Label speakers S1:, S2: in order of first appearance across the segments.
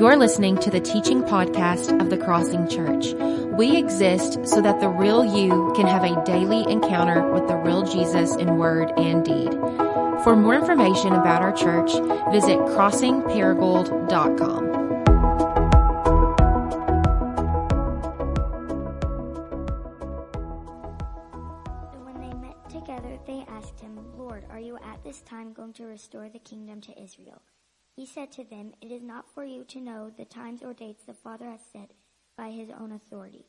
S1: You're listening to the teaching podcast of the Crossing Church. We exist so that the real you can have a daily encounter with the real Jesus in word and deed. For more information about our church, visit
S2: met together, they asked him, Lord, are you at this time going to restore the kingdom to Israel? He said to them, It is not for you to know the times or dates the Father has set by his own authority,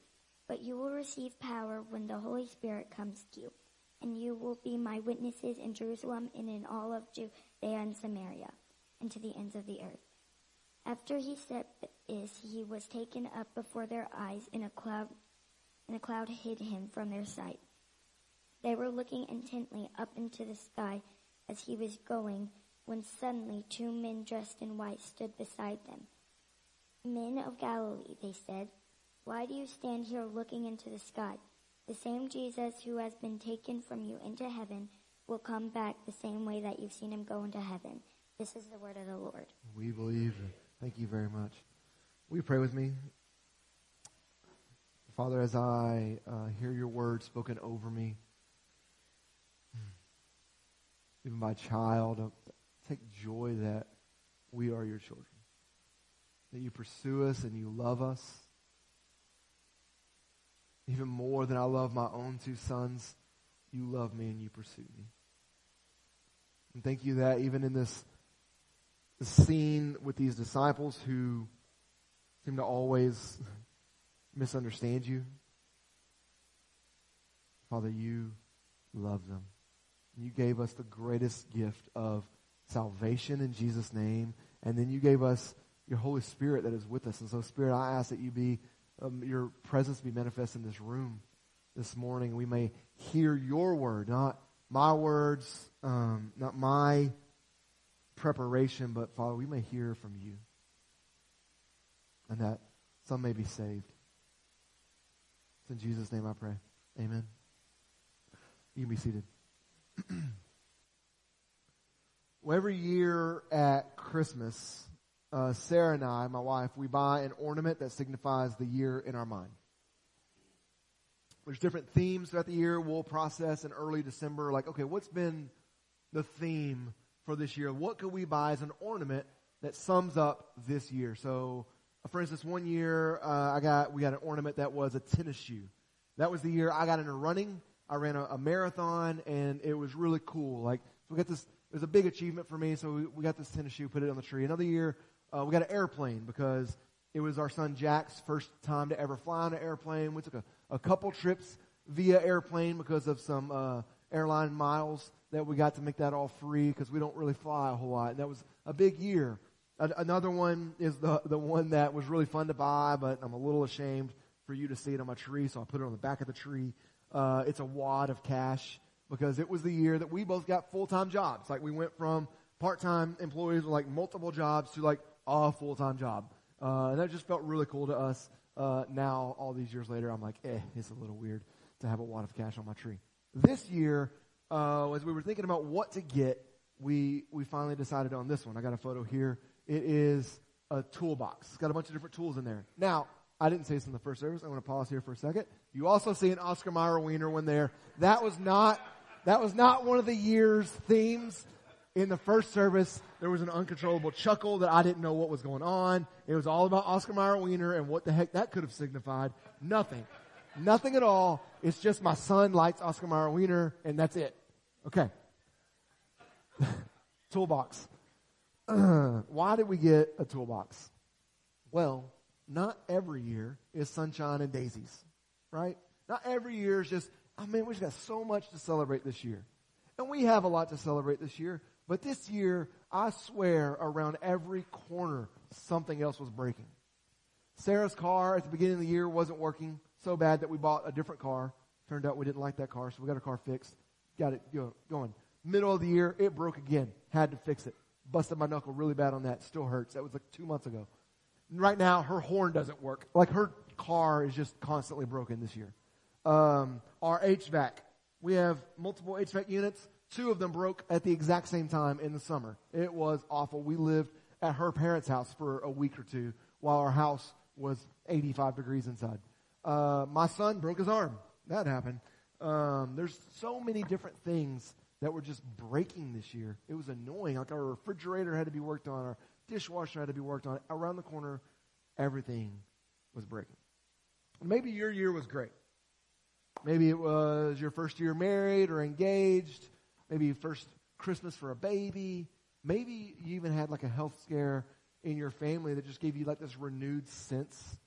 S2: but you will receive power when the Holy Spirit comes to you, and you will be my witnesses in Jerusalem and in all of Judea and Samaria, and to the ends of the earth. After he said this, he was taken up before their eyes, in a cloud, and a cloud hid him from their sight. They were looking intently up into the sky as he was going, when suddenly two men dressed in white stood beside them. Men of Galilee, they said, why do you stand here looking into the sky? The same Jesus who has been taken from you into heaven will come back the same way that you've seen him go into heaven. This is the word of the Lord.
S3: We believe. Thank you very much. Will you pray with me? Father, as I uh, hear your word spoken over me, even my child, joy that we are your children. That you pursue us and you love us. Even more than I love my own two sons, you love me and you pursue me. And thank you that even in this, this scene with these disciples who seem to always misunderstand you, Father, you love them. You gave us the greatest gift of salvation in Jesus' name. And then you gave us your Holy Spirit that is with us. And so, Spirit, I ask that you be, um, your presence be manifest in this room this morning. We may hear your word, not my words, um, not my preparation, but Father, we may hear from you. And that some may be saved. It's in Jesus' name I pray. Amen. You can be seated. well, every year at Christmas, uh, Sarah and I, my wife, we buy an ornament that signifies the year in our mind. There's different themes throughout the year. We'll process in early December, like, okay, what's been the theme for this year? What could we buy as an ornament that sums up this year? So, uh, for instance, one year uh, I got we got an ornament that was a tennis shoe. That was the year I got into running. I ran a, a marathon, and it was really cool. Like, so we got this. It was a big achievement for me. So we, we got this tennis shoe, put it on the tree. Another year, uh, we got an airplane because it was our son Jack's first time to ever fly on an airplane. We took a, a couple trips via airplane because of some uh, airline miles that we got to make that all free because we don't really fly a whole lot. And that was a big year. A- another one is the the one that was really fun to buy, but I'm a little ashamed for you to see it on my tree, so I put it on the back of the tree. Uh, it's a wad of cash because it was the year that we both got full time jobs. Like we went from part time employees with like multiple jobs to like a full time job. Uh, and that just felt really cool to us. Uh, now, all these years later, I'm like, eh, it's a little weird to have a wad of cash on my tree. This year, uh, as we were thinking about what to get, we, we finally decided on this one. I got a photo here. It is a toolbox. It's got a bunch of different tools in there. Now, I didn't say this in the first service. I want to pause here for a second. You also see an Oscar Mayer wiener one there. That was not, that was not one of the year's themes. In the first service, there was an uncontrollable chuckle that I didn't know what was going on. It was all about Oscar Mayer wiener and what the heck that could have signified. Nothing. Nothing at all. It's just my son likes Oscar Mayer wiener and that's it. Okay. toolbox. Why did we get a toolbox? Well, not every year is sunshine and daisies, right? Not every year is just, oh man, we've got so much to celebrate this year. And we have a lot to celebrate this year, but this year, I swear, around every corner, something else was breaking. Sarah's car at the beginning of the year wasn't working so bad that we bought a different car. Turned out we didn't like that car, so we got our car fixed. Got it going. Middle of the year, it broke again. Had to fix it. Busted my knuckle really bad on that. Still hurts. That was like two months ago right now her horn doesn't work. Like her car is just constantly broken this year. Um, our HVAC, we have multiple HVAC units. Two of them broke at the exact same time in the summer. It was awful. We lived at her parents' house for a week or two while our house was 85 degrees inside. Uh, my son broke his arm. That happened. Um, there's so many different things that were just breaking this year. It was annoying. Like our refrigerator had to be worked on, our dishwasher had to be worked on. Around the corner, everything was breaking. Maybe your year was great. Maybe it was your first year married or engaged. Maybe first Christmas for a baby. Maybe you even had like a health scare in your family that just gave you like this renewed sense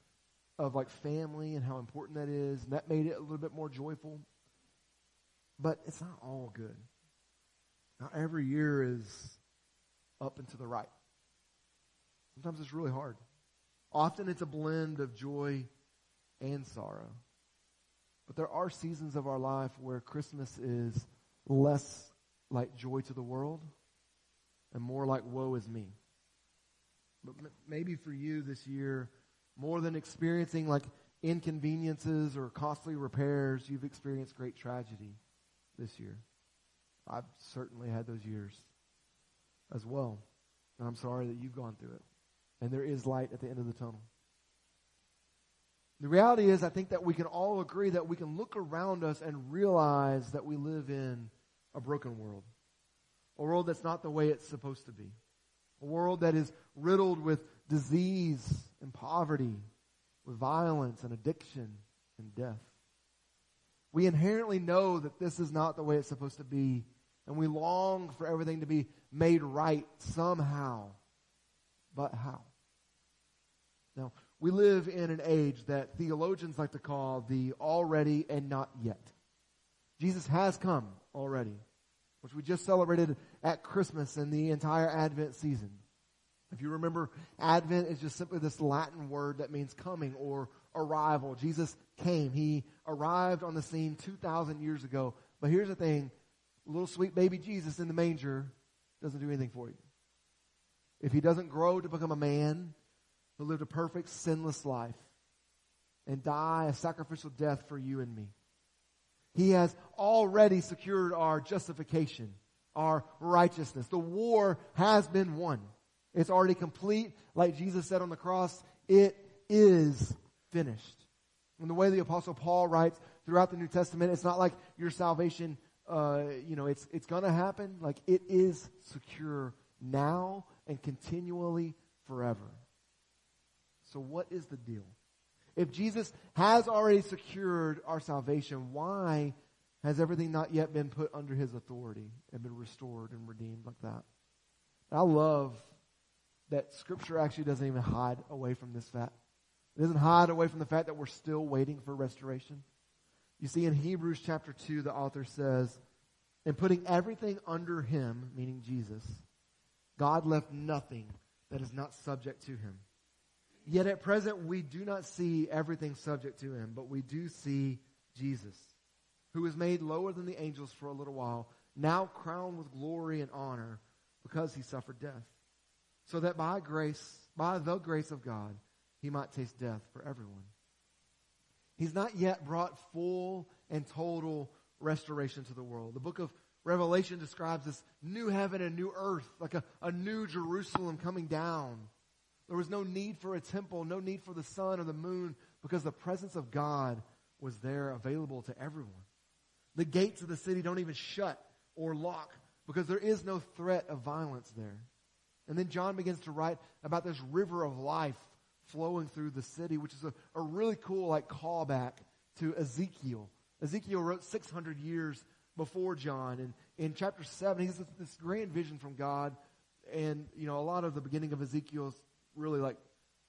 S3: of like family and how important that is. And that made it a little bit more joyful. But it's not all good. Not every year is up and to the right. Sometimes it's really hard. Often it's a blend of joy and sorrow. But there are seasons of our life where Christmas is less like joy to the world and more like woe is me. But maybe for you this year, more than experiencing like inconveniences or costly repairs, you've experienced great tragedy this year. I've certainly had those years as well. And I'm sorry that you've gone through it. And there is light at the end of the tunnel. The reality is, I think that we can all agree that we can look around us and realize that we live in a broken world. A world that's not the way it's supposed to be. A world that is riddled with disease and poverty, with violence and addiction and death. We inherently know that this is not the way it's supposed to be, and we long for everything to be made right somehow. But how? We live in an age that theologians like to call the already and not yet. Jesus has come already, which we just celebrated at Christmas and the entire Advent season. If you remember, Advent is just simply this Latin word that means coming or arrival. Jesus came. He arrived on the scene 2,000 years ago. But here's the thing little sweet baby Jesus in the manger doesn't do anything for you. If he doesn't grow to become a man who lived a perfect, sinless life and die a sacrificial death for you and me, he has already secured our justification, our righteousness. The war has been won. It's already complete. Like Jesus said on the cross, it is finished. And the way the apostle Paul writes throughout the New Testament, it's not like your salvation, uh, you know, it's, it's gonna happen. Like it is secure now and continually forever. So what is the deal? If Jesus has already secured our salvation, why has everything not yet been put under his authority and been restored and redeemed like that? I love that scripture actually doesn't even hide away from this fact. It doesn't hide away from the fact that we're still waiting for restoration. You see, in Hebrews chapter 2, the author says, in putting everything under him, meaning Jesus, God left nothing that is not subject to him. Yet at present, we do not see everything subject to him, but we do see Jesus, who was made lower than the angels for a little while, now crowned with glory and honor because he suffered death so that by grace, by the grace of God, he might taste death for everyone. He's not yet brought full and total restoration to the world. The book of Revelation describes this new heaven and new earth, like a, a new Jerusalem coming down. There was no need for a temple, no need for the sun or the moon, because the presence of God was there available to everyone. The gates of the city don't even shut or lock because there is no threat of violence there. And then John begins to write about this river of life flowing through the city, which is a, a really cool like callback to Ezekiel. Ezekiel wrote 600 years before John. And in chapter 7, he has this, this grand vision from God. And, you know, a lot of the beginning of Ezekiel is really like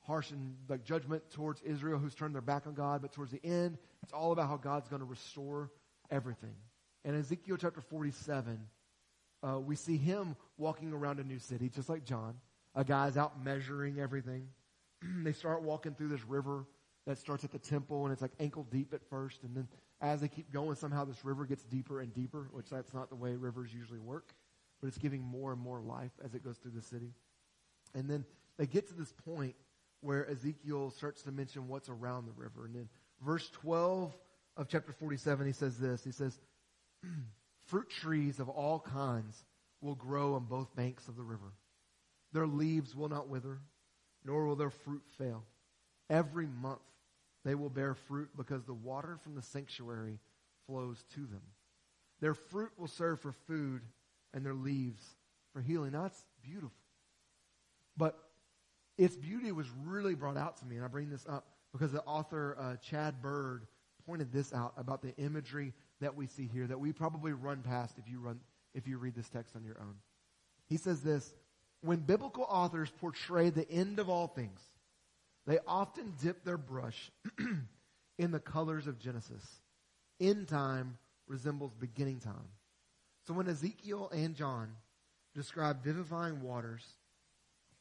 S3: harsh and like judgment towards Israel who's turned their back on God. But towards the end, it's all about how God's going to restore everything. And Ezekiel chapter 47, uh, we see him walking around a new city, just like John. A guy's out measuring everything. they start walking through this river that starts at the temple, and it's like ankle deep at first, and then as they keep going, somehow this river gets deeper and deeper, which that's not the way rivers usually work, but it's giving more and more life as it goes through the city. And then they get to this point where Ezekiel starts to mention what's around the river. And then verse 12 of chapter 47, he says this. He says, fruit trees of all kinds will grow on both banks of the river. Their leaves will not wither, nor will their fruit fail. Every month they will bear fruit because the water from the sanctuary flows to them. Their fruit will serve for food and their leaves for healing. That's beautiful. But its beauty was really brought out to me, and I bring this up because the author uh, Chad Bird pointed this out about the imagery that we see here that we probably run past if you run if you read this text on your own. He says this, when biblical authors portray the end of all things, they often dip their brush in the colors of Genesis. End time resembles beginning time. So when Ezekiel and John describe vivifying waters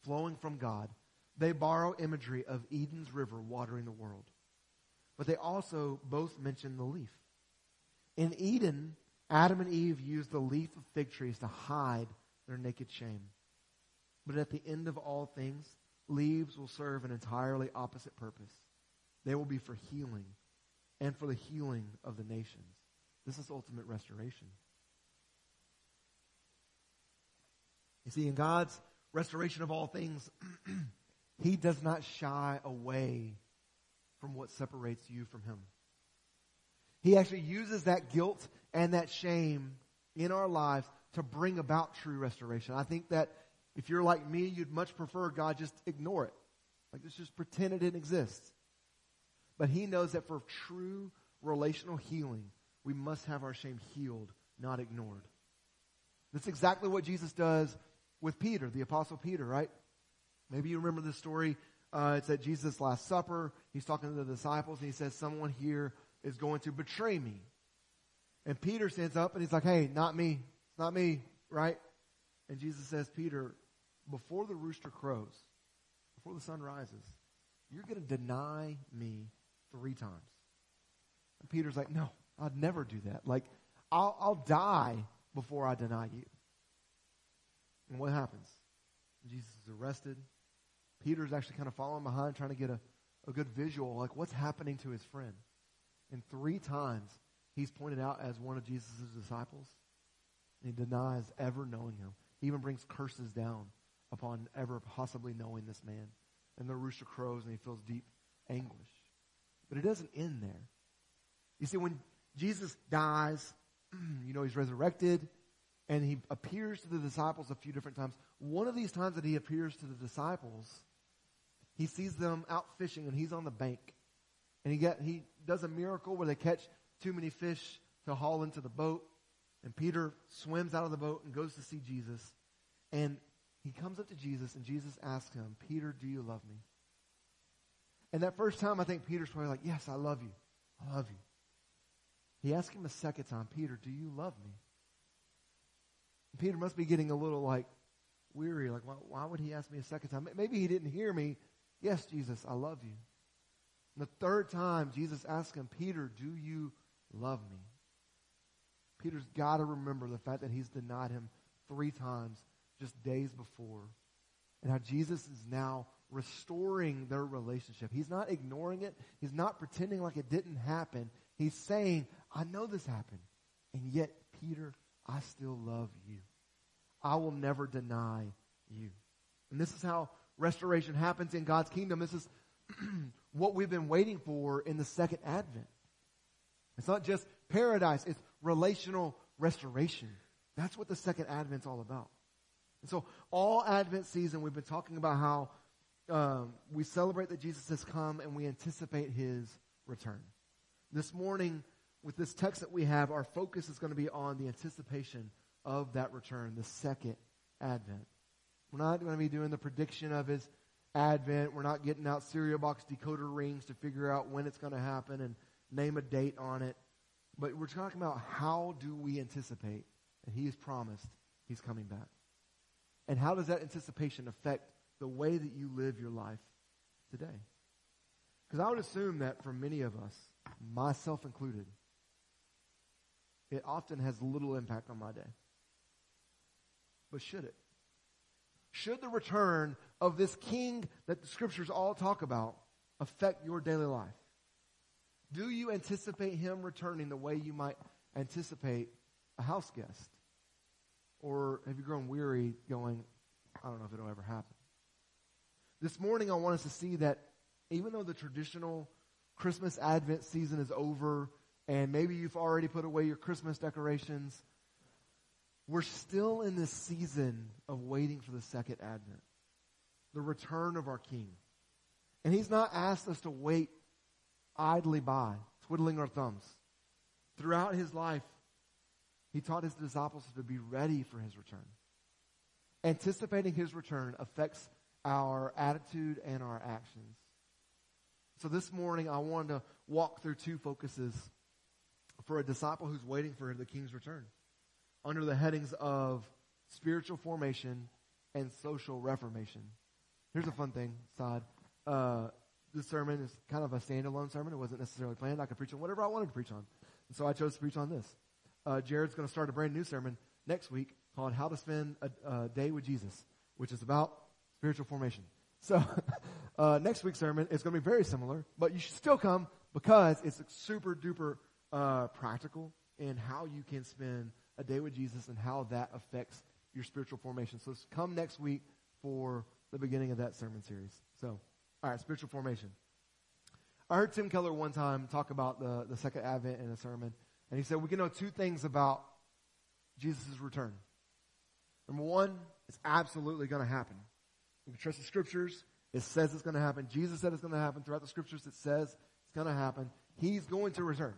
S3: flowing from God, they borrow imagery of Eden's river watering the world. But they also both mention the leaf. In Eden, Adam and Eve used the leaf of fig trees to hide their naked shame. But at the end of all things, leaves will serve an entirely opposite purpose. They will be for healing and for the healing of the nations. This is ultimate restoration. You see, in God's restoration of all things, He does not shy away from what separates you from Him. He actually uses that guilt and that shame in our lives to bring about true restoration. I think that if you're like me, you'd much prefer God just ignore it. Like, let's just pretend it didn't exist. But He knows that for true relational healing, we must have our shame healed, not ignored. That's exactly what Jesus does with Peter, the Apostle Peter, right? Maybe you remember the story. Uh, it's at Jesus' Last Supper. He's talking to the disciples, and he says, Someone here is going to betray me. And Peter stands up and he's like, Hey, not me. It's not me, right? And Jesus says, Peter, before the rooster crows, before the sun rises, you're going to deny me three times. And Peter's like, No, I'd never do that. Like, I'll, I'll die before I deny you. And what happens? Jesus is arrested. Peter's actually kind of following behind, trying to get a, a good visual, like what's happening to his friend. And three times he's pointed out as one of Jesus' disciples. And he denies ever knowing him. He even brings curses down upon ever possibly knowing this man. And the rooster crows and he feels deep anguish. But it doesn't end there. You see, when Jesus dies, you know, he's resurrected and he appears to the disciples a few different times. One of these times that he appears to the disciples, he sees them out fishing and he's on the bank. And he get, he does a miracle where they catch too many fish to haul into the boat. And Peter swims out of the boat and goes to see Jesus. And he comes up to Jesus and Jesus asks him, Peter, do you love me? And that first time, I think Peter's probably like, Yes, I love you. I love you. He asks him a second time, Peter, do you love me? And Peter must be getting a little like weary. Like, why, why would he ask me a second time? Maybe he didn't hear me. Yes, Jesus, I love you. And the third time, Jesus asks him, Peter, do you love me? Peter's got to remember the fact that he's denied him three times just days before. And how Jesus is now restoring their relationship. He's not ignoring it. He's not pretending like it didn't happen. He's saying, I know this happened. And yet, Peter, I still love you. I will never deny you. And this is how restoration happens in God's kingdom. This is what we've been waiting for in the second advent. It's not just paradise, it's relational restoration. That's what the second advent's all about. And so all Advent season, we've been talking about how um, we celebrate that Jesus has come and we anticipate his return. This morning, with this text that we have, our focus is going to be on the anticipation of that return, the second advent. We're not going to be doing the prediction of his advent. We're not getting out cereal box decoder rings to figure out when it's going to happen and name a date on it. But we're talking about how do we anticipate that he has promised he's coming back. And how does that anticipation affect the way that you live your life today? Because I would assume that for many of us, myself included, it often has little impact on my day. But should it? Should the return of this king that the scriptures all talk about affect your daily life? Do you anticipate him returning the way you might anticipate a house guest? Or have you grown weary going, I don't know if it'll ever happen. This morning, I want us to see that even though the traditional Christmas Advent season is over, and maybe you've already put away your Christmas decorations, we're still in this season of waiting for the second Advent, the return of our King. And He's not asked us to wait idly by, twiddling our thumbs. Throughout His life, He taught His disciples to be ready for His return. Anticipating His return affects our attitude and our actions. So this morning, I wanted to walk through two focuses for a disciple who's waiting for the King's return under the headings of spiritual formation and social reformation. Here's a fun thing, Sod. Uh, this sermon is kind of a standalone sermon. It wasn't necessarily planned. I could preach on whatever I wanted to preach on. And so I chose to preach on this. Uh, Jared's going to start a brand new sermon next week called How to Spend a, a Day with Jesus, which is about spiritual formation. So, uh, next week's sermon is going to be very similar, but you should still come because it's super duper uh, practical in how you can spend a day with Jesus and how that affects your spiritual formation. So come next week for the beginning of that sermon series. So, all right, spiritual formation. I heard Tim Keller one time talk about the, the second advent in a sermon, and he said we can know two things about Jesus' return. Number one, it's absolutely going to happen. We can trust the scriptures. It says it's going to happen. Jesus said it's going to happen. Throughout the scriptures, it says it's going to happen. He's going to return.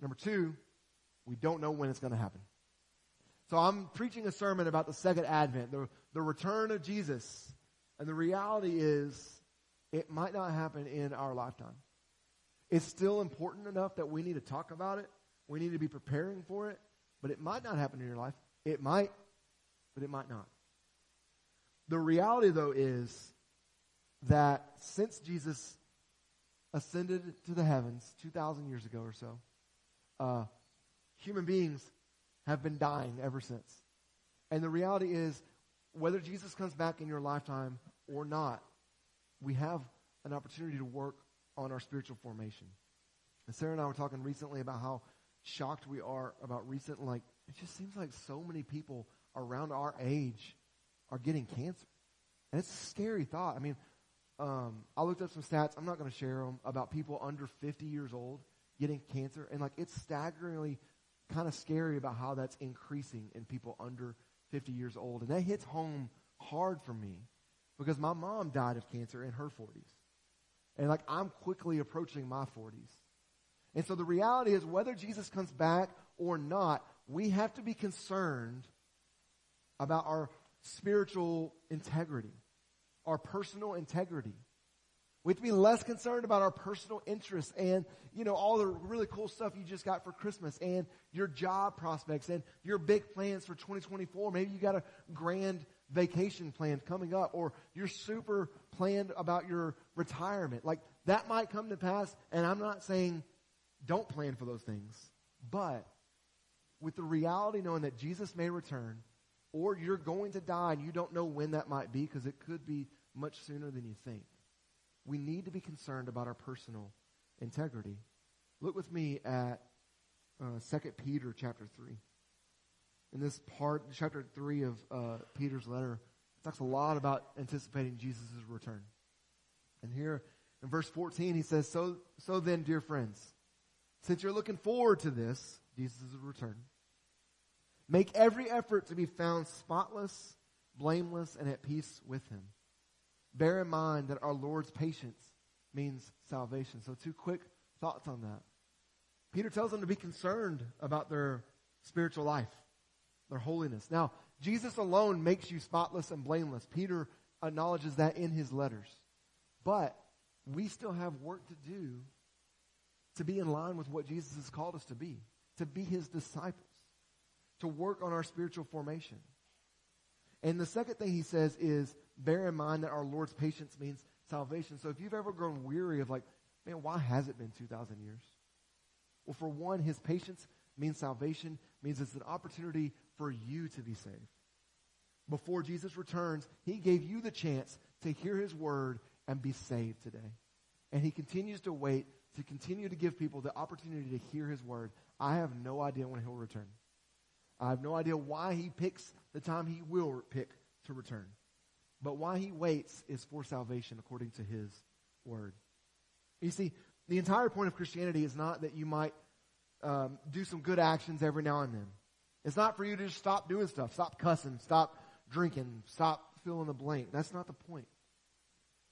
S3: Number two, we don't know when it's going to happen. So I'm preaching a sermon about the second advent, the, the return of Jesus. And the reality is, it might not happen in our lifetime. It's still important enough that we need to talk about it. We need to be preparing for it. But it might not happen in your life. It might, but it might not. The reality, though, is that since Jesus ascended to the heavens 2,000 years ago or so, uh, human beings have been dying ever since. And the reality is, whether Jesus comes back in your lifetime or not, we have an opportunity to work on our spiritual formation. And Sarah and I were talking recently about how shocked we are about recent, like, it just seems like so many people around our age are getting cancer. And it's a scary thought. I mean, um, I looked up some stats. I'm not going to share them about people under 50 years old getting cancer. And like, it's staggeringly kind of scary about how that's increasing in people under 50 years old. And that hits home hard for me because my mom died of cancer in her 40s. And like, I'm quickly approaching my 40s. And so the reality is whether Jesus comes back or not, we have to be concerned about our spiritual integrity, our personal integrity. We have to be less concerned about our personal interests and, you know, all the really cool stuff you just got for Christmas and your job prospects and your big plans for 2024. Maybe you got a grand vacation plan coming up or you're super planned about your retirement. Like that might come to pass and I'm not saying don't plan for those things, but with the reality knowing that Jesus may return or you're going to die and you don't know when that might be because it could be much sooner than you think. We need to be concerned about our personal integrity. Look with me at uh, 2 Peter chapter 3. In this part, chapter 3 of uh, Peter's letter, talks a lot about anticipating Jesus' return. And here in verse 14, he says, so, so then, dear friends, since you're looking forward to this, Jesus' return, Make every effort to be found spotless, blameless, and at peace with him. Bear in mind that our Lord's patience means salvation. So two quick thoughts on that. Peter tells them to be concerned about their spiritual life, their holiness. Now, Jesus alone makes you spotless and blameless. Peter acknowledges that in his letters. But we still have work to do to be in line with what Jesus has called us to be, to be his disciples to work on our spiritual formation. And the second thing he says is bear in mind that our Lord's patience means salvation. So if you've ever grown weary of like, man, why has it been 2,000 years? Well, for one, his patience means salvation, means it's an opportunity for you to be saved. Before Jesus returns, he gave you the chance to hear his word and be saved today. And he continues to wait to continue to give people the opportunity to hear his word. I have no idea when he'll return. I have no idea why he picks the time he will pick to return. But why he waits is for salvation according to his word. You see, the entire point of Christianity is not that you might um, do some good actions every now and then. It's not for you to just stop doing stuff, stop cussing, stop drinking, stop filling the blank. That's not the point.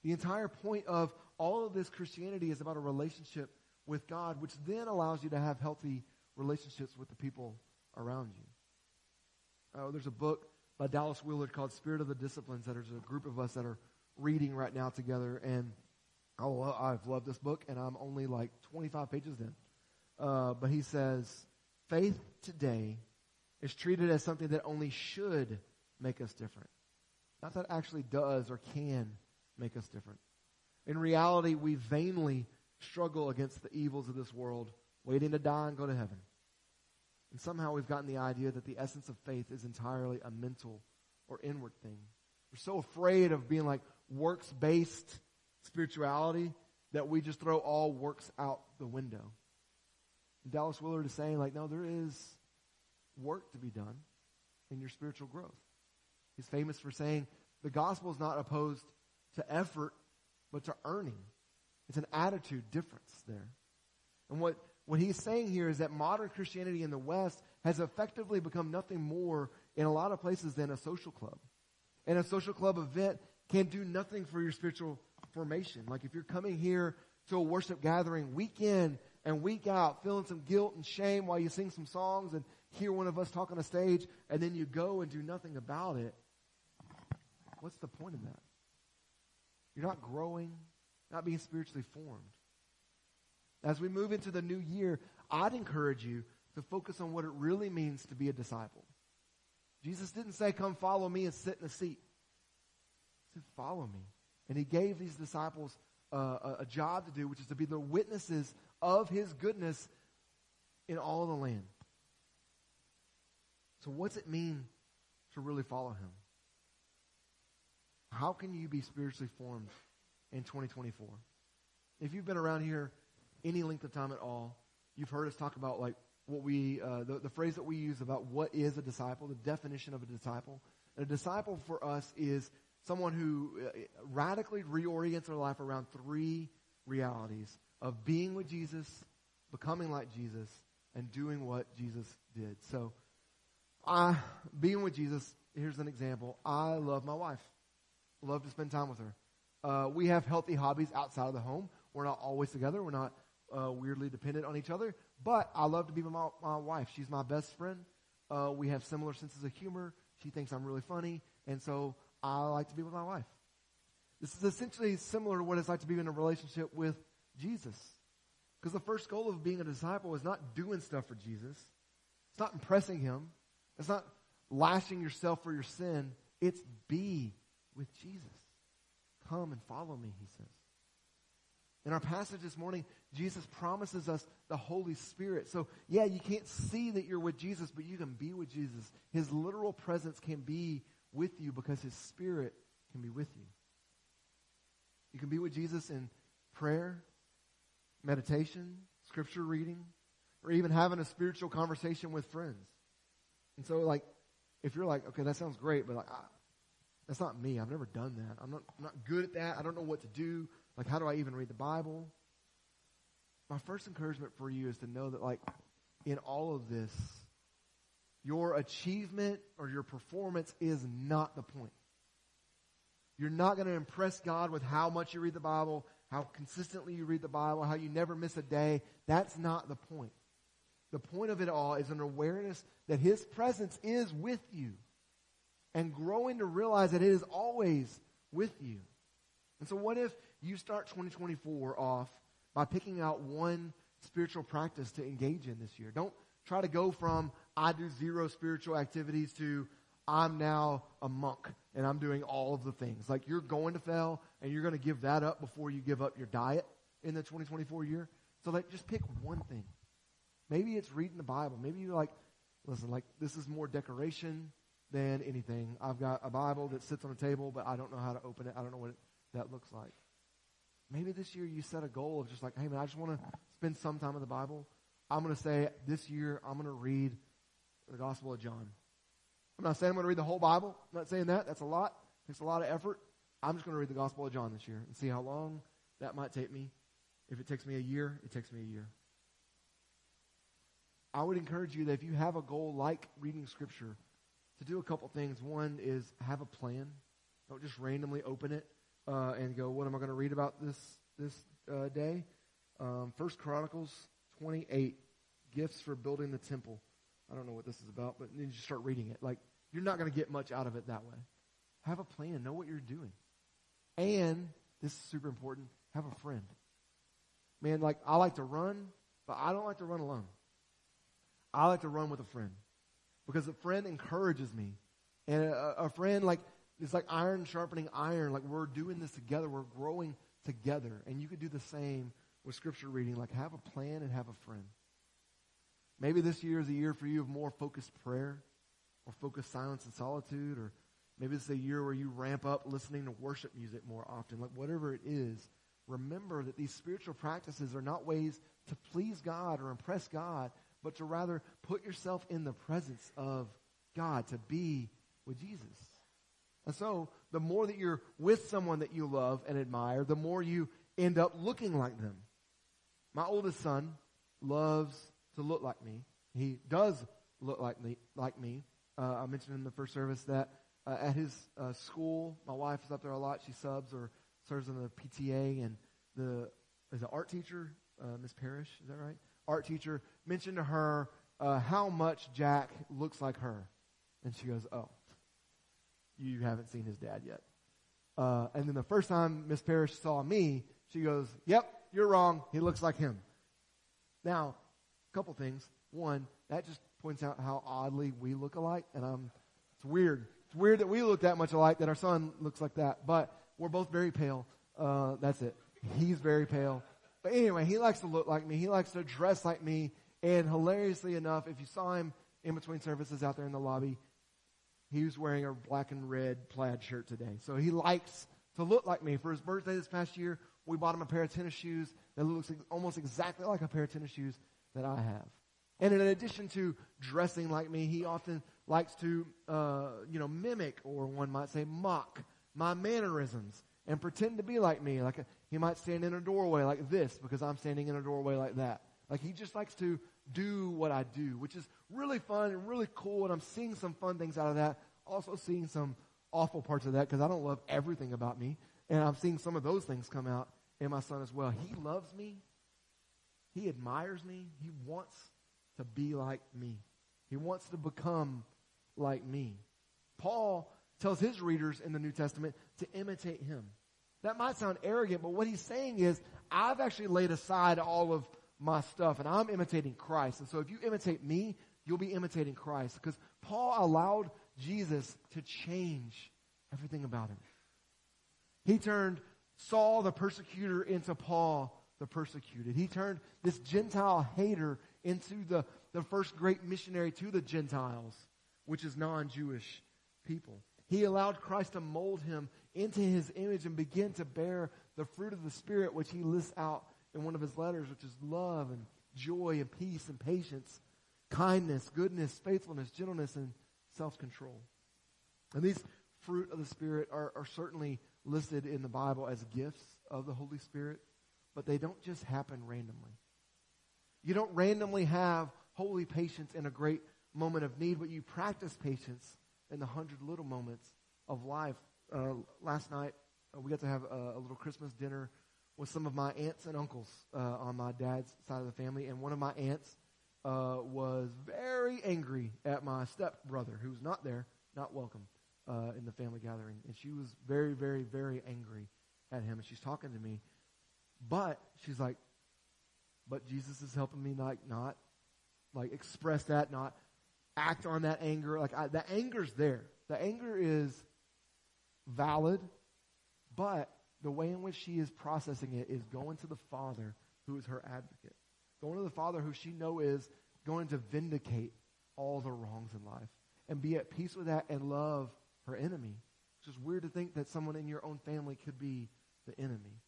S3: The entire point of all of this Christianity is about a relationship with God, which then allows you to have healthy relationships with the people around you. Uh, there's a book by Dallas Willard called Spirit of the Disciplines that there's a group of us that are reading right now together. And oh, I've loved this book, and I'm only like 25 pages in. Uh, but he says, faith today is treated as something that only should make us different. Not that actually does or can make us different. In reality, we vainly struggle against the evils of this world, waiting to die and go to heaven. And somehow we've gotten the idea that the essence of faith is entirely a mental or inward thing. We're so afraid of being like works based spirituality that we just throw all works out the window. And Dallas Willard is saying, like, no, there is work to be done in your spiritual growth. He's famous for saying the gospel is not opposed to effort, but to earning. It's an attitude difference there. And what what he's saying here is that modern Christianity in the West has effectively become nothing more in a lot of places than a social club. And a social club event can do nothing for your spiritual formation. Like if you're coming here to a worship gathering week in and week out, feeling some guilt and shame while you sing some songs and hear one of us talk on a stage, and then you go and do nothing about it, what's the point of that? You're not growing, not being spiritually formed. As we move into the new year, I'd encourage you to focus on what it really means to be a disciple. Jesus didn't say, Come follow me and sit in a seat. He said, Follow me. And he gave these disciples a, a job to do, which is to be the witnesses of his goodness in all the land. So, what's it mean to really follow him? How can you be spiritually formed in 2024? If you've been around here any length of time at all, you've heard us talk about like what we, uh, the, the phrase that we use about what is a disciple, the definition of a disciple. And a disciple for us is someone who uh, radically reorients their life around three realities of being with Jesus, becoming like Jesus, and doing what Jesus did. So, I, being with Jesus, here's an example. I love my wife. Love to spend time with her. Uh, we have healthy hobbies outside of the home. We're not always together. We're not uh, weirdly dependent on each other. But I love to be with my, my wife. She's my best friend. Uh, we have similar senses of humor. She thinks I'm really funny. And so I like to be with my wife. This is essentially similar to what it's like to be in a relationship with Jesus. Because the first goal of being a disciple is not doing stuff for Jesus. It's not impressing him. It's not lashing yourself for your sin. It's be with Jesus. Come and follow me, he says. In our passage this morning, Jesus promises us the Holy Spirit. So, yeah, you can't see that you're with Jesus, but you can be with Jesus. His literal presence can be with you because His Spirit can be with you. You can be with Jesus in prayer, meditation, scripture reading, or even having a spiritual conversation with friends. And so, like, if you're like, okay, that sounds great, but like, I, that's not me. I've never done that. I'm not, I'm not good at that. I don't know what to do. Like, how do I even read the Bible? My first encouragement for you is to know that, like, in all of this, your achievement or your performance is not the point. You're not going to impress God with how much you read the Bible, how consistently you read the Bible, how you never miss a day. That's not the point. The point of it all is an awareness that His presence is with you and growing to realize that it is always with you. And so, what if you start 2024 off by picking out one spiritual practice to engage in this year. Don't try to go from I do zero spiritual activities to I'm now a monk and I'm doing all of the things. Like you're going to fail and you're going to give that up before you give up your diet in the 2024 year. So like just pick one thing. Maybe it's reading the Bible. Maybe you're like, listen, like this is more decoration than anything. I've got a Bible that sits on a table, but I don't know how to open it. I don't know what it, that looks like. Maybe this year you set a goal of just like, hey man, I just want to spend some time in the Bible. I'm going to say this year I'm going to read the Gospel of John. I'm not saying I'm going to read the whole Bible. I'm not saying that. That's a lot. It takes a lot of effort. I'm just going to read the Gospel of John this year and see how long that might take me. If it takes me a year, it takes me a year. I would encourage you that if you have a goal like reading Scripture, to do a couple things. One is have a plan. Don't just randomly open it uh, and go, "What am I going to read about this this uh, day?" Um, First Chronicles 28, gifts for building the temple. I don't know what this is about, but then you start reading it. Like you're not going to get much out of it that way. Have a plan. Know what you're doing, and this is super important. Have a friend. Man, like I like to run, but I don't like to run alone. I like to run with a friend because a friend encourages me. And a, a friend, like, it's like iron sharpening iron. Like, we're doing this together. We're growing together. And you could do the same with scripture reading. Like, have a plan and have a friend. Maybe this year is a year for you of more focused prayer or focused silence and solitude. Or maybe it's a year where you ramp up listening to worship music more often. Like, whatever it is, remember that these spiritual practices are not ways to please God or impress God, but to rather put yourself in the presence of God, to be with Jesus. And so, the more that you're with someone that you love and admire, the more you end up looking like them. My oldest son loves to look like me. He does look like me. Like me. Uh, I mentioned in the first service that uh, at his uh, school, my wife is up there a lot. She subs or serves in the PTA, and the is the art teacher, uh, Miss Parrish. Is that right? art teacher mentioned to her uh, how much Jack looks like her. And she goes, Oh, you haven't seen his dad yet. Uh, and then the first time Miss Parrish saw me, she goes, Yep, you're wrong. He looks like him. Now, a couple things. One, that just points out how oddly we look alike. And um, it's weird. It's weird that we look that much alike, that our son looks like that. But we're both very pale. Uh, that's it. He's very pale. But anyway, he likes to look like me. He likes to dress like me. And hilariously enough, if you saw him in between services out there in the lobby, he was wearing a black and red plaid shirt today. So he likes to look like me. For his birthday this past year, we bought him a pair of tennis shoes that looks almost exactly like a pair of tennis shoes that I have. And in addition to dressing like me, he often likes to, uh, you know, mimic or one might say mock my mannerisms and pretend to be like me. Like a, he might stand in a doorway like this because I'm standing in a doorway like that. Like he just likes to do what I do, which is really fun and really cool. And I'm seeing some fun things out of that. Also seeing some awful parts of that because I don't love everything about me. And I'm seeing some of those things come out in my son as well. He loves me. He admires me. He wants to be like me. He wants to become like me. Paul tells his readers in the New Testament to imitate him. That might sound arrogant, but what he's saying is, I've actually laid aside all of my stuff and I'm imitating Christ. And so if you imitate me, you'll be imitating Christ. Because Paul allowed Jesus to change everything about him. He turned Saul the persecutor into Paul the persecuted. He turned this Gentile hater into the, the first great missionary to the Gentiles, which is non-Jewish people. He allowed Christ to mold him into his image and begin to bear the fruit of the Spirit, which he lists out in one of his letters, which is love and joy and peace and patience, kindness, goodness, faithfulness, gentleness, and self-control. And these fruit of the Spirit are, are certainly listed in the Bible as gifts of the Holy Spirit, but they don't just happen randomly. You don't randomly have holy patience in a great moment of need, but you practice patience in the hundred little moments of life. Uh, last night, uh, we got to have a, a, little Christmas dinner with some of my aunts and uncles uh, on my dad's side of the family, and one of my aunts uh, was very angry at my stepbrother, who's not there, not welcome uh, in the family gathering, and she was very, very, very angry at him, and she's talking to me, but she's like, "But Jesus is helping me, like not, like express that, not." act on that anger. Like I, the anger's there. The anger is valid, but the way in which she is processing it is going to the Father who is her advocate. Going to the Father who she know is going to vindicate all the wrongs in life and be at peace with that and love her enemy. It's just weird to think that someone in your own family could be the enemy.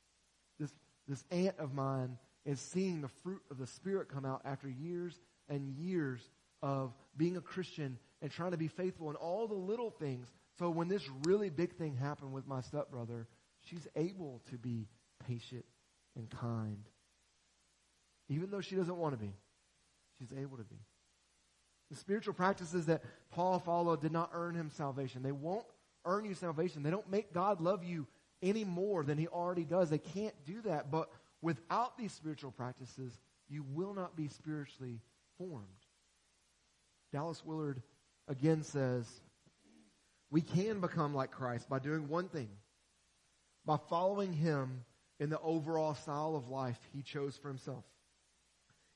S3: This, this aunt of mine is seeing the fruit of the Spirit come out after years and years of being a Christian and trying to be faithful in all the little things. So when this really big thing happened with my stepbrother, she's able to be patient and kind. Even though she doesn't want to be, she's able to be. The spiritual practices that Paul followed did not earn him salvation. They won't earn you salvation. They don't make God love you any more than he already does. They can't do that. But without these spiritual practices, you will not be spiritually formed. Dallas Willard again says, we can become like Christ by doing one thing, by following him in the overall style of life he chose for himself.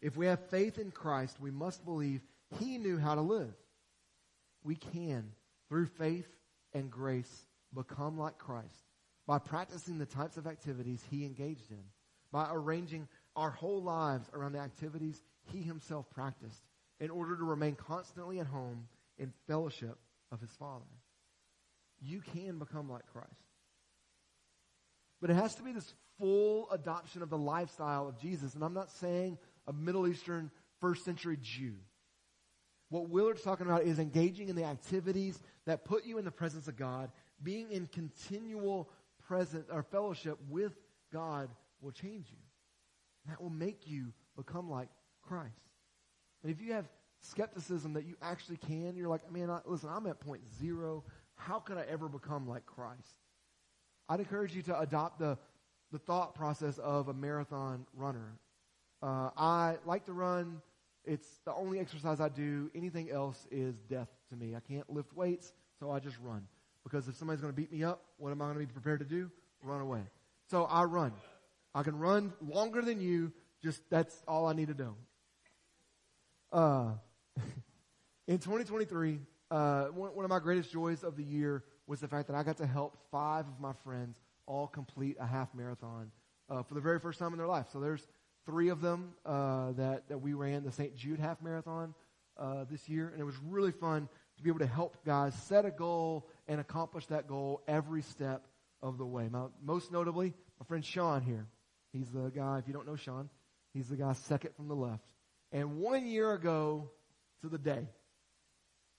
S3: If we have faith in Christ, we must believe he knew how to live. We can, through faith and grace, become like Christ by practicing the types of activities he engaged in, by arranging our whole lives around the activities he himself practiced in order to remain constantly at home in fellowship of his Father. You can become like Christ. But it has to be this full adoption of the lifestyle of Jesus. And I'm not saying a Middle Eastern first century Jew. What Willard's talking about is engaging in the activities that put you in the presence of God, being in continual presence or fellowship with God will change you. That will make you become like Christ. And if you have skepticism that you actually can, you're like, man, I, listen, I'm at point zero. How could I ever become like Christ? I'd encourage you to adopt the, the thought process of a marathon runner. Uh, I like to run. It's the only exercise I do. Anything else is death to me. I can't lift weights, so I just run. Because if somebody's going to beat me up, what am I going to be prepared to do? Run away. So I run. I can run longer than you. Just that's all I need to do. Uh, in 2023, uh, one, one of my greatest joys of the year was the fact that I got to help five of my friends all complete a half marathon uh, for the very first time in their life. So there's three of them uh, that that we ran the St. Jude half marathon uh, this year, and it was really fun to be able to help guys set a goal and accomplish that goal every step of the way. Now, most notably, my friend Sean here. He's the guy. If you don't know Sean, he's the guy second from the left. And one year ago to the day,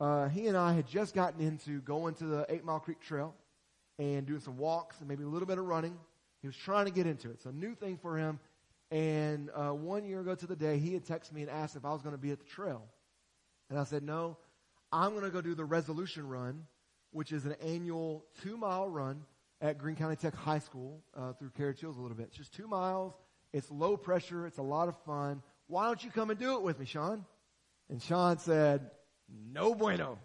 S3: uh, he and I had just gotten into going to the Eight Mile Creek Trail and doing some walks and maybe a little bit of running. He was trying to get into it. A new thing for him. And uh, one year ago to the day, he had texted me and asked if I was going to be at the trail. And I said, no, I'm going to go do the resolution run, which is an annual two mile run at Greene County Tech High School uh, through Carriage Hills a little bit. It's just two miles. It's low pressure. It's a lot of fun. Why don't you come and do it with me, Sean? And Sean said, no bueno.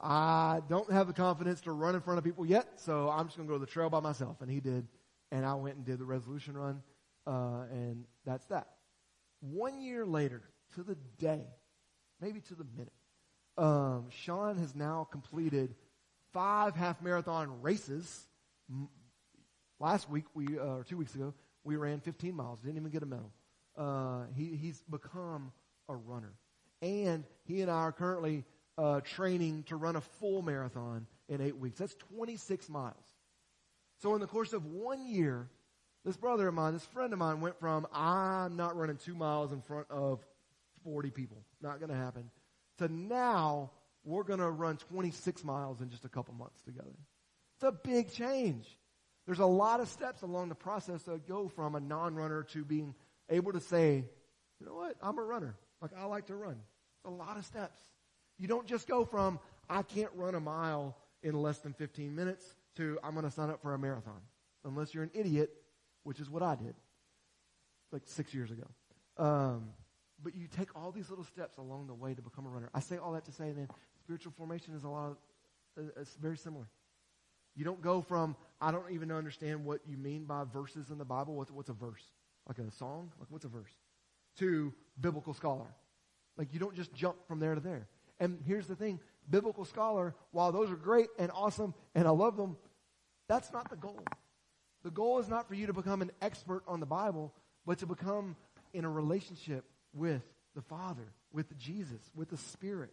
S3: I don't have the confidence to run in front of people yet, so I'm just going to go to the trail by myself. And he did. And I went and did the resolution run. Uh, and that's that. One year later, to the day, maybe to the minute, um, Sean has now completed five half marathon races. Last week, we uh, or two weeks ago, we ran 15 miles. Didn't even get a medal. Uh, he, he's become a runner. And he and I are currently uh, training to run a full marathon in eight weeks. That's 26 miles. So in the course of one year, this brother of mine, this friend of mine went from, I'm not running two miles in front of 40 people. Not going to happen. To now, we're going to run 26 miles in just a couple months together. It's a big change. There's a lot of steps along the process that go from a non-runner to being able to say, you know what, I'm a runner. Like I like to run. It's a lot of steps. You don't just go from, I can't run a mile in less than 15 minutes to, I'm going to sign up for a marathon. Unless you're an idiot, which is what I did like six years ago. Um, but you take all these little steps along the way to become a runner. I say all that to say, then spiritual formation is a lot. Of, uh, it's very similar. You don't go from I don't even understand what you mean by verses in the Bible. What's, what's a verse? Like a song? Like what's a verse? To biblical scholar. Like you don't just jump from there to there. And here's the thing, biblical scholar, while those are great and awesome and I love them, that's not the goal. The goal is not for you to become an expert on the Bible, but to become in a relationship with the Father, with Jesus, with the Spirit.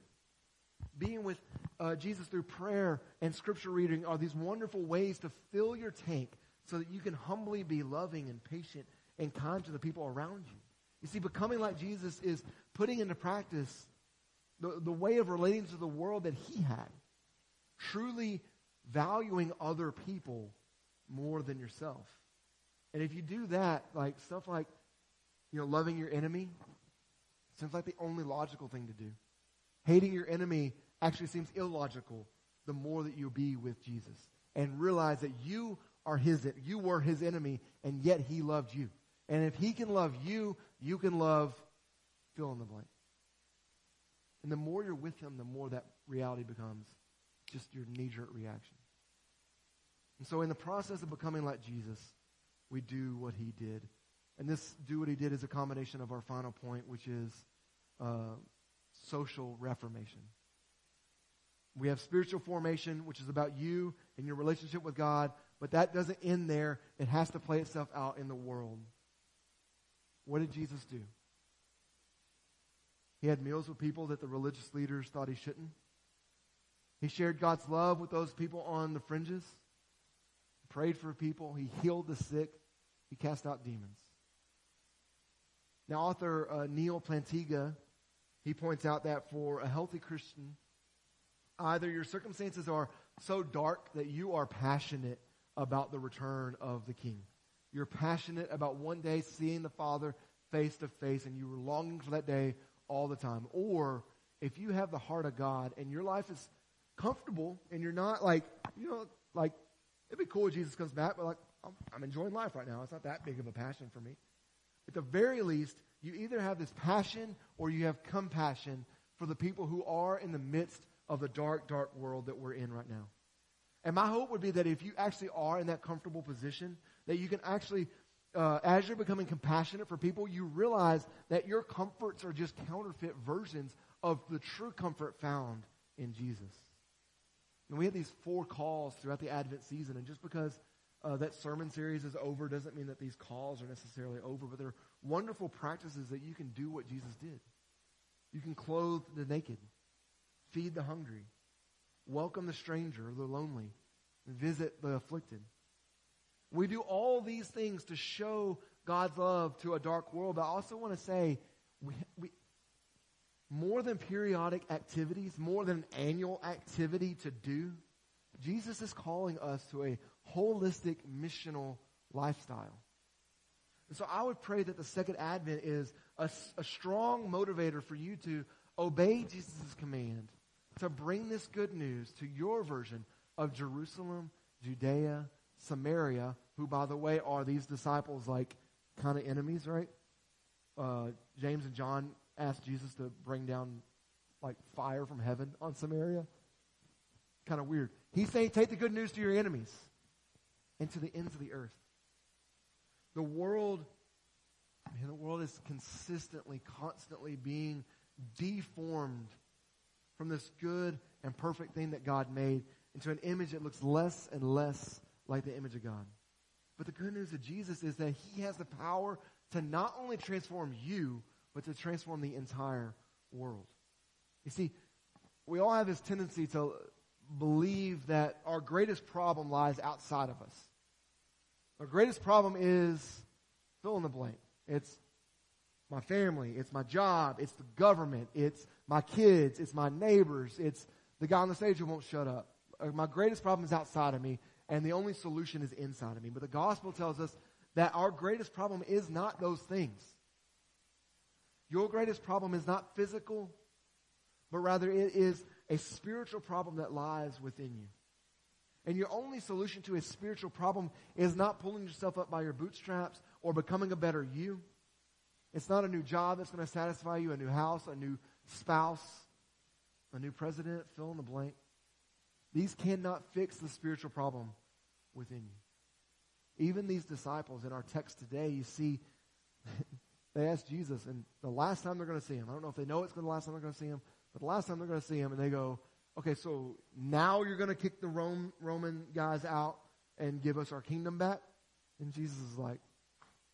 S3: Being with uh, Jesus through prayer and scripture reading are these wonderful ways to fill your tank so that you can humbly be loving and patient and kind to the people around you. You see, becoming like Jesus is putting into practice the, the way of relating to the world that he had. Truly valuing other people more than yourself. And if you do that, like stuff like, you know, loving your enemy seems like the only logical thing to do. Hating your enemy actually seems illogical the more that you be with Jesus and realize that you are his, you were his enemy and yet he loved you. And if he can love you, you can love fill in the blank. And the more you're with him, the more that reality becomes just your knee jerk reaction. And so, in the process of becoming like Jesus, we do what he did. And this do what he did is a combination of our final point, which is uh, social reformation. We have spiritual formation, which is about you and your relationship with God, but that doesn't end there. It has to play itself out in the world. What did Jesus do? He had meals with people that the religious leaders thought he shouldn't. He shared God's love with those people on the fringes. He prayed for people. He healed the sick. He cast out demons. Now, author uh, Neal Plantinga, he points out that for a healthy Christian, either your circumstances are so dark that you are passionate about the return of the King. You're passionate about one day seeing the Father face to face, and you are longing for that day all the time. Or if you have the heart of God and your life is comfortable and you're not like, you know, like, it'd be cool if Jesus comes back, but like, I'm, I'm enjoying life right now. It's not that big of a passion for me. At the very least, you either have this passion or you have compassion for the people who are in the midst of the dark, dark world that we're in right now. And my hope would be that if you actually are in that comfortable position, that you can actually uh, as you're becoming compassionate for people, you realize that your comforts are just counterfeit versions of the true comfort found in Jesus. And we have these four calls throughout the Advent season, and just because uh, that sermon series is over doesn't mean that these calls are necessarily over, but they're wonderful practices that you can do what Jesus did. You can clothe the naked, feed the hungry, welcome the stranger or the lonely, visit the afflicted. We do all these things to show God's love to a dark world. But I also want to say, we, we, more than periodic activities, more than annual activity to do, Jesus is calling us to a holistic missional lifestyle. And so I would pray that the second advent is a, a strong motivator for you to obey Jesus' command to bring this good news to your version of Jerusalem, Judea, Samaria, who, by the way, are these disciples like kind of enemies, right? Uh, James and John asked Jesus to bring down like fire from heaven on Samaria. Kind of weird. He's saying, take the good news to your enemies and to the ends of the earth. The world, man, the world is consistently, constantly being deformed from this good and perfect thing that God made into an image that looks less and less like the image of God. But the good news of Jesus is that he has the power to not only transform you, but to transform the entire world. You see, we all have this tendency to believe that our greatest problem lies outside of us. Our greatest problem is fill in the blank. It's my family, it's my job, it's the government, it's my kids, it's my neighbors, it's the guy on the stage who won't shut up. Uh, my greatest problem is outside of me and the only solution is inside of me. But the gospel tells us that our greatest problem is not those things. Your greatest problem is not physical, but rather it is a spiritual problem that lies within you. And your only solution to a spiritual problem is not pulling yourself up by your bootstraps or becoming a better you. It's not a new job that's going to satisfy you, a new house, a new spouse, a new president, fill in the blank. These cannot fix the spiritual problem within you. Even these disciples in our text today, you see, they ask Jesus, and the last time they're going to see him, I don't know if they know it's going to the last time they're going to see him, but the last time they're going to see him, and they go, okay, so now you're going to kick the Rome, Roman guys out and give us our kingdom back? And Jesus is like,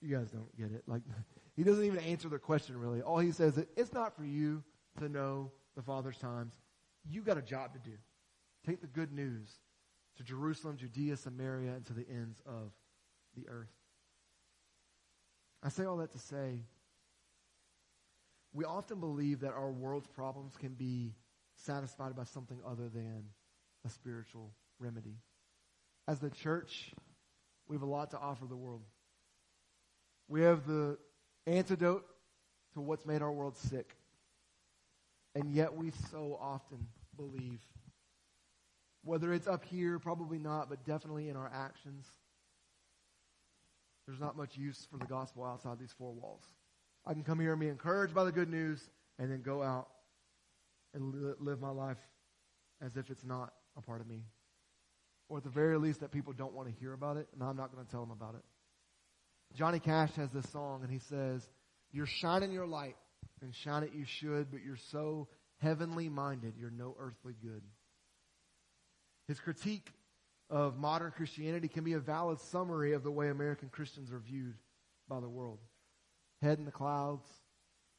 S3: you guys don't get it. Like, he doesn't even answer their question really. All he says is, it's not for you to know the Father's times. You got a job to do. Take the good news to Jerusalem, Judea, Samaria, and to the ends of the earth. I say all that to say we often believe that our world's problems can be satisfied by something other than a spiritual remedy. As the church, we have a lot to offer the world. We have the antidote to what's made our world sick. And yet we so often believe, whether it's up here, probably not, but definitely in our actions, there's not much use for the gospel outside these four walls. I can come here and be encouraged by the good news and then go out and li- live my life as if it's not a part of me. Or at the very least, that people don't want to hear about it, and I'm not going to tell them about it. Johnny Cash has this song, and he says, You're shining your light, and shine it you should, but you're so heavenly minded, you're no earthly good. His critique of modern Christianity can be a valid summary of the way American Christians are viewed by the world. Head in the clouds,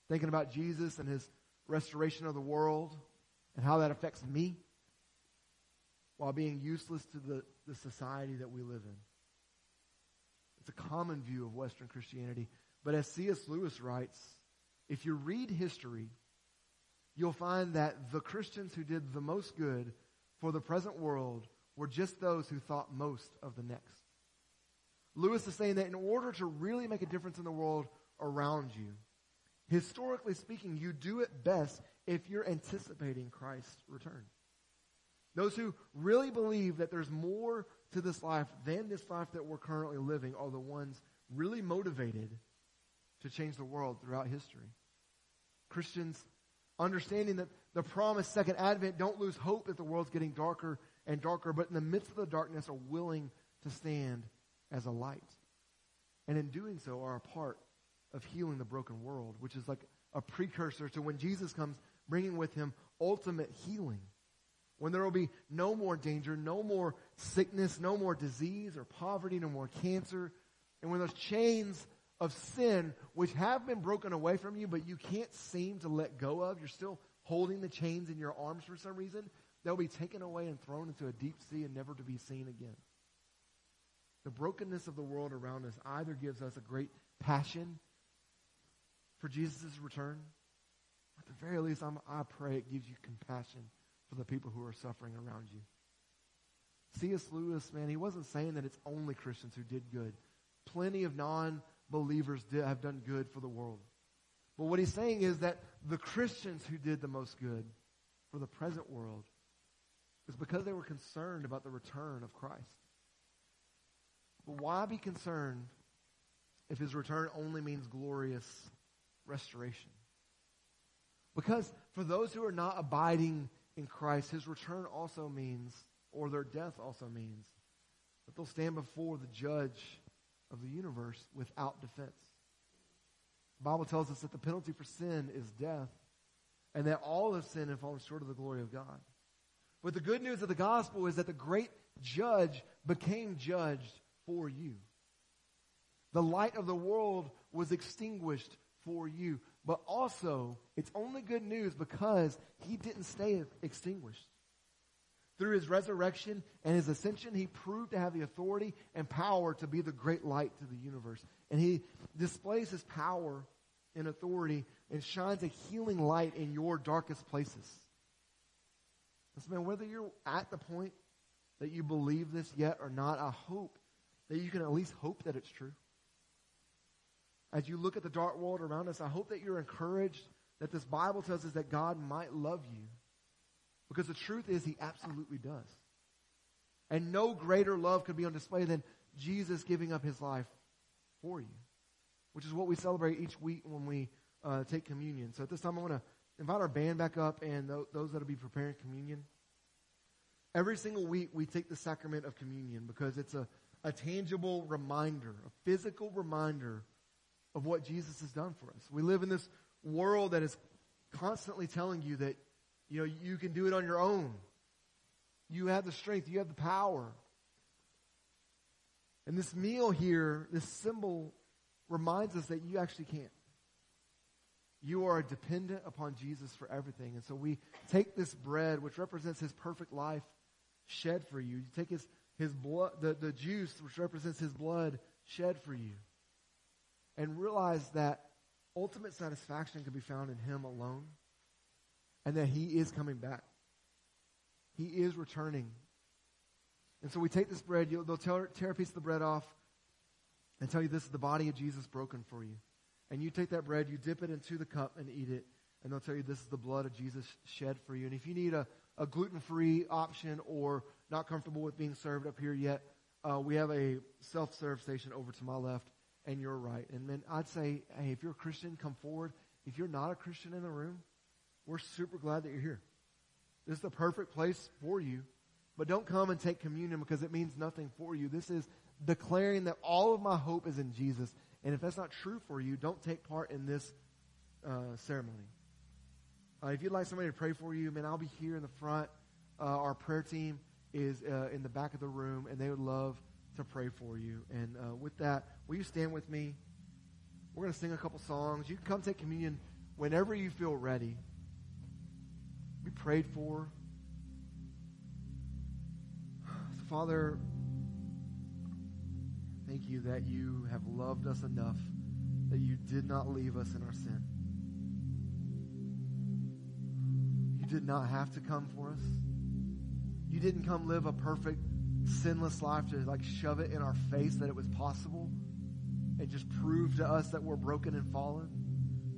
S3: thinking about Jesus and his restoration of the world and how that affects me while being useless to the, the society that we live in. It's a common view of Western Christianity. But as C.S. Lewis writes, if you read history, you'll find that the Christians who did the most good for the present world were just those who thought most of the next. Lewis is saying that in order to really make a difference in the world around you, historically speaking, you do it best if you're anticipating Christ's return. Those who really believe that there's more to this life than this life that we're currently living are the ones really motivated to change the world throughout history. Christians understanding that the promised second advent don't lose hope that the world's getting darker and darker, but in the midst of the darkness are willing to stand as a light. And in doing so are a part of healing the broken world, which is like a precursor to when Jesus comes bringing with him ultimate healing. When there will be no more danger, no more sickness, no more disease or poverty, no more cancer. And when those chains of sin, which have been broken away from you, but you can't seem to let go of, you're still holding the chains in your arms for some reason, they'll be taken away and thrown into a deep sea and never to be seen again. The brokenness of the world around us either gives us a great passion for Jesus' return, at the very least, I'm, I pray it gives you compassion for the people who are suffering around you. C.S. Lewis, man, he wasn't saying that it's only Christians who did good. Plenty of non believers have done good for the world. But what he's saying is that the Christians who did the most good for the present world is because they were concerned about the return of Christ. But why be concerned if his return only means glorious restoration? Because for those who are not abiding in Christ, his return also means, or their death also means, that they'll stand before the judge of the universe without defense. The Bible tells us that the penalty for sin is death, and that all have sinned and fallen short of the glory of God. But the good news of the gospel is that the great judge became judged for you. The light of the world was extinguished for you. But also, it's only good news because he didn't stay extinguished. Through his resurrection and his ascension, he proved to have the authority and power to be the great light to the universe. And he displays his power and authority and shines a healing light in your darkest places. Listen, man, whether you're at the point that you believe this yet or not, I hope that you can at least hope that it's true as you look at the dark world around us, I hope that you're encouraged that this Bible tells us that God might love you. Because the truth is, He absolutely does. And no greater love could be on display than Jesus giving up His life for you, which is what we celebrate each week when we uh, take communion. So at this time, I want to invite our band back up and th- those that will be preparing communion. Every single week, we take the sacrament of communion because it's a, a tangible reminder, a physical reminder of what Jesus has done for us. We live in this world that is constantly telling you that, you know, you can do it on your own. You have the strength, you have the power. And this meal here, this symbol reminds us that you actually can't. You are dependent upon Jesus for everything. And so we take this bread, which represents his perfect life, shed for you. You take his, his blood, the, the juice, which represents his blood, shed for you and realize that ultimate satisfaction can be found in Him alone and that He is coming back. He is returning. And so we take this bread, they'll tear, tear a piece of the bread off and tell you this is the body of Jesus broken for you. And you take that bread, you dip it into the cup and eat it, and they'll tell you this is the blood of Jesus shed for you. And if you need a, a gluten free option or not comfortable with being served up here yet, uh, we have a self serve station over to my left and your right. And then I'd say, hey, if you're a Christian, come forward. If you're not a Christian in the room, we're super glad that you're here. This is the perfect place for you. But don't come and take communion because it means nothing for you. This is declaring that all of my hope is in Jesus. And if that's not true for you, don't take part in this uh, ceremony. Uh, if you'd like somebody to pray for you, man, I'll be here in the front. Uh, our prayer team is uh, in the back of the room, and they would love to pray for you. And uh, with that, will you stand with me? We're going to sing a couple songs. You can come take communion whenever you feel ready. Be prayed for. Father, thank you that you have loved us enough that you did not leave us in our sin. You did not have to come for us. You didn't come live a perfect, sinless life to like shove it in our face that it was possible and just prove to us that we're broken and fallen.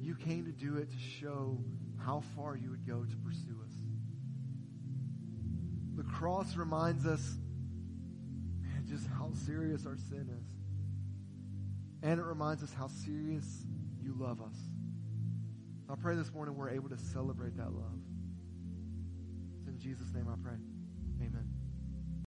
S3: You came to do it to show how far you would go to pursue us. The cross reminds us just how serious our sin is. And it reminds us how serious you love us. I pray this morning we're able to celebrate that love. It's in Jesus' name I pray. Amen.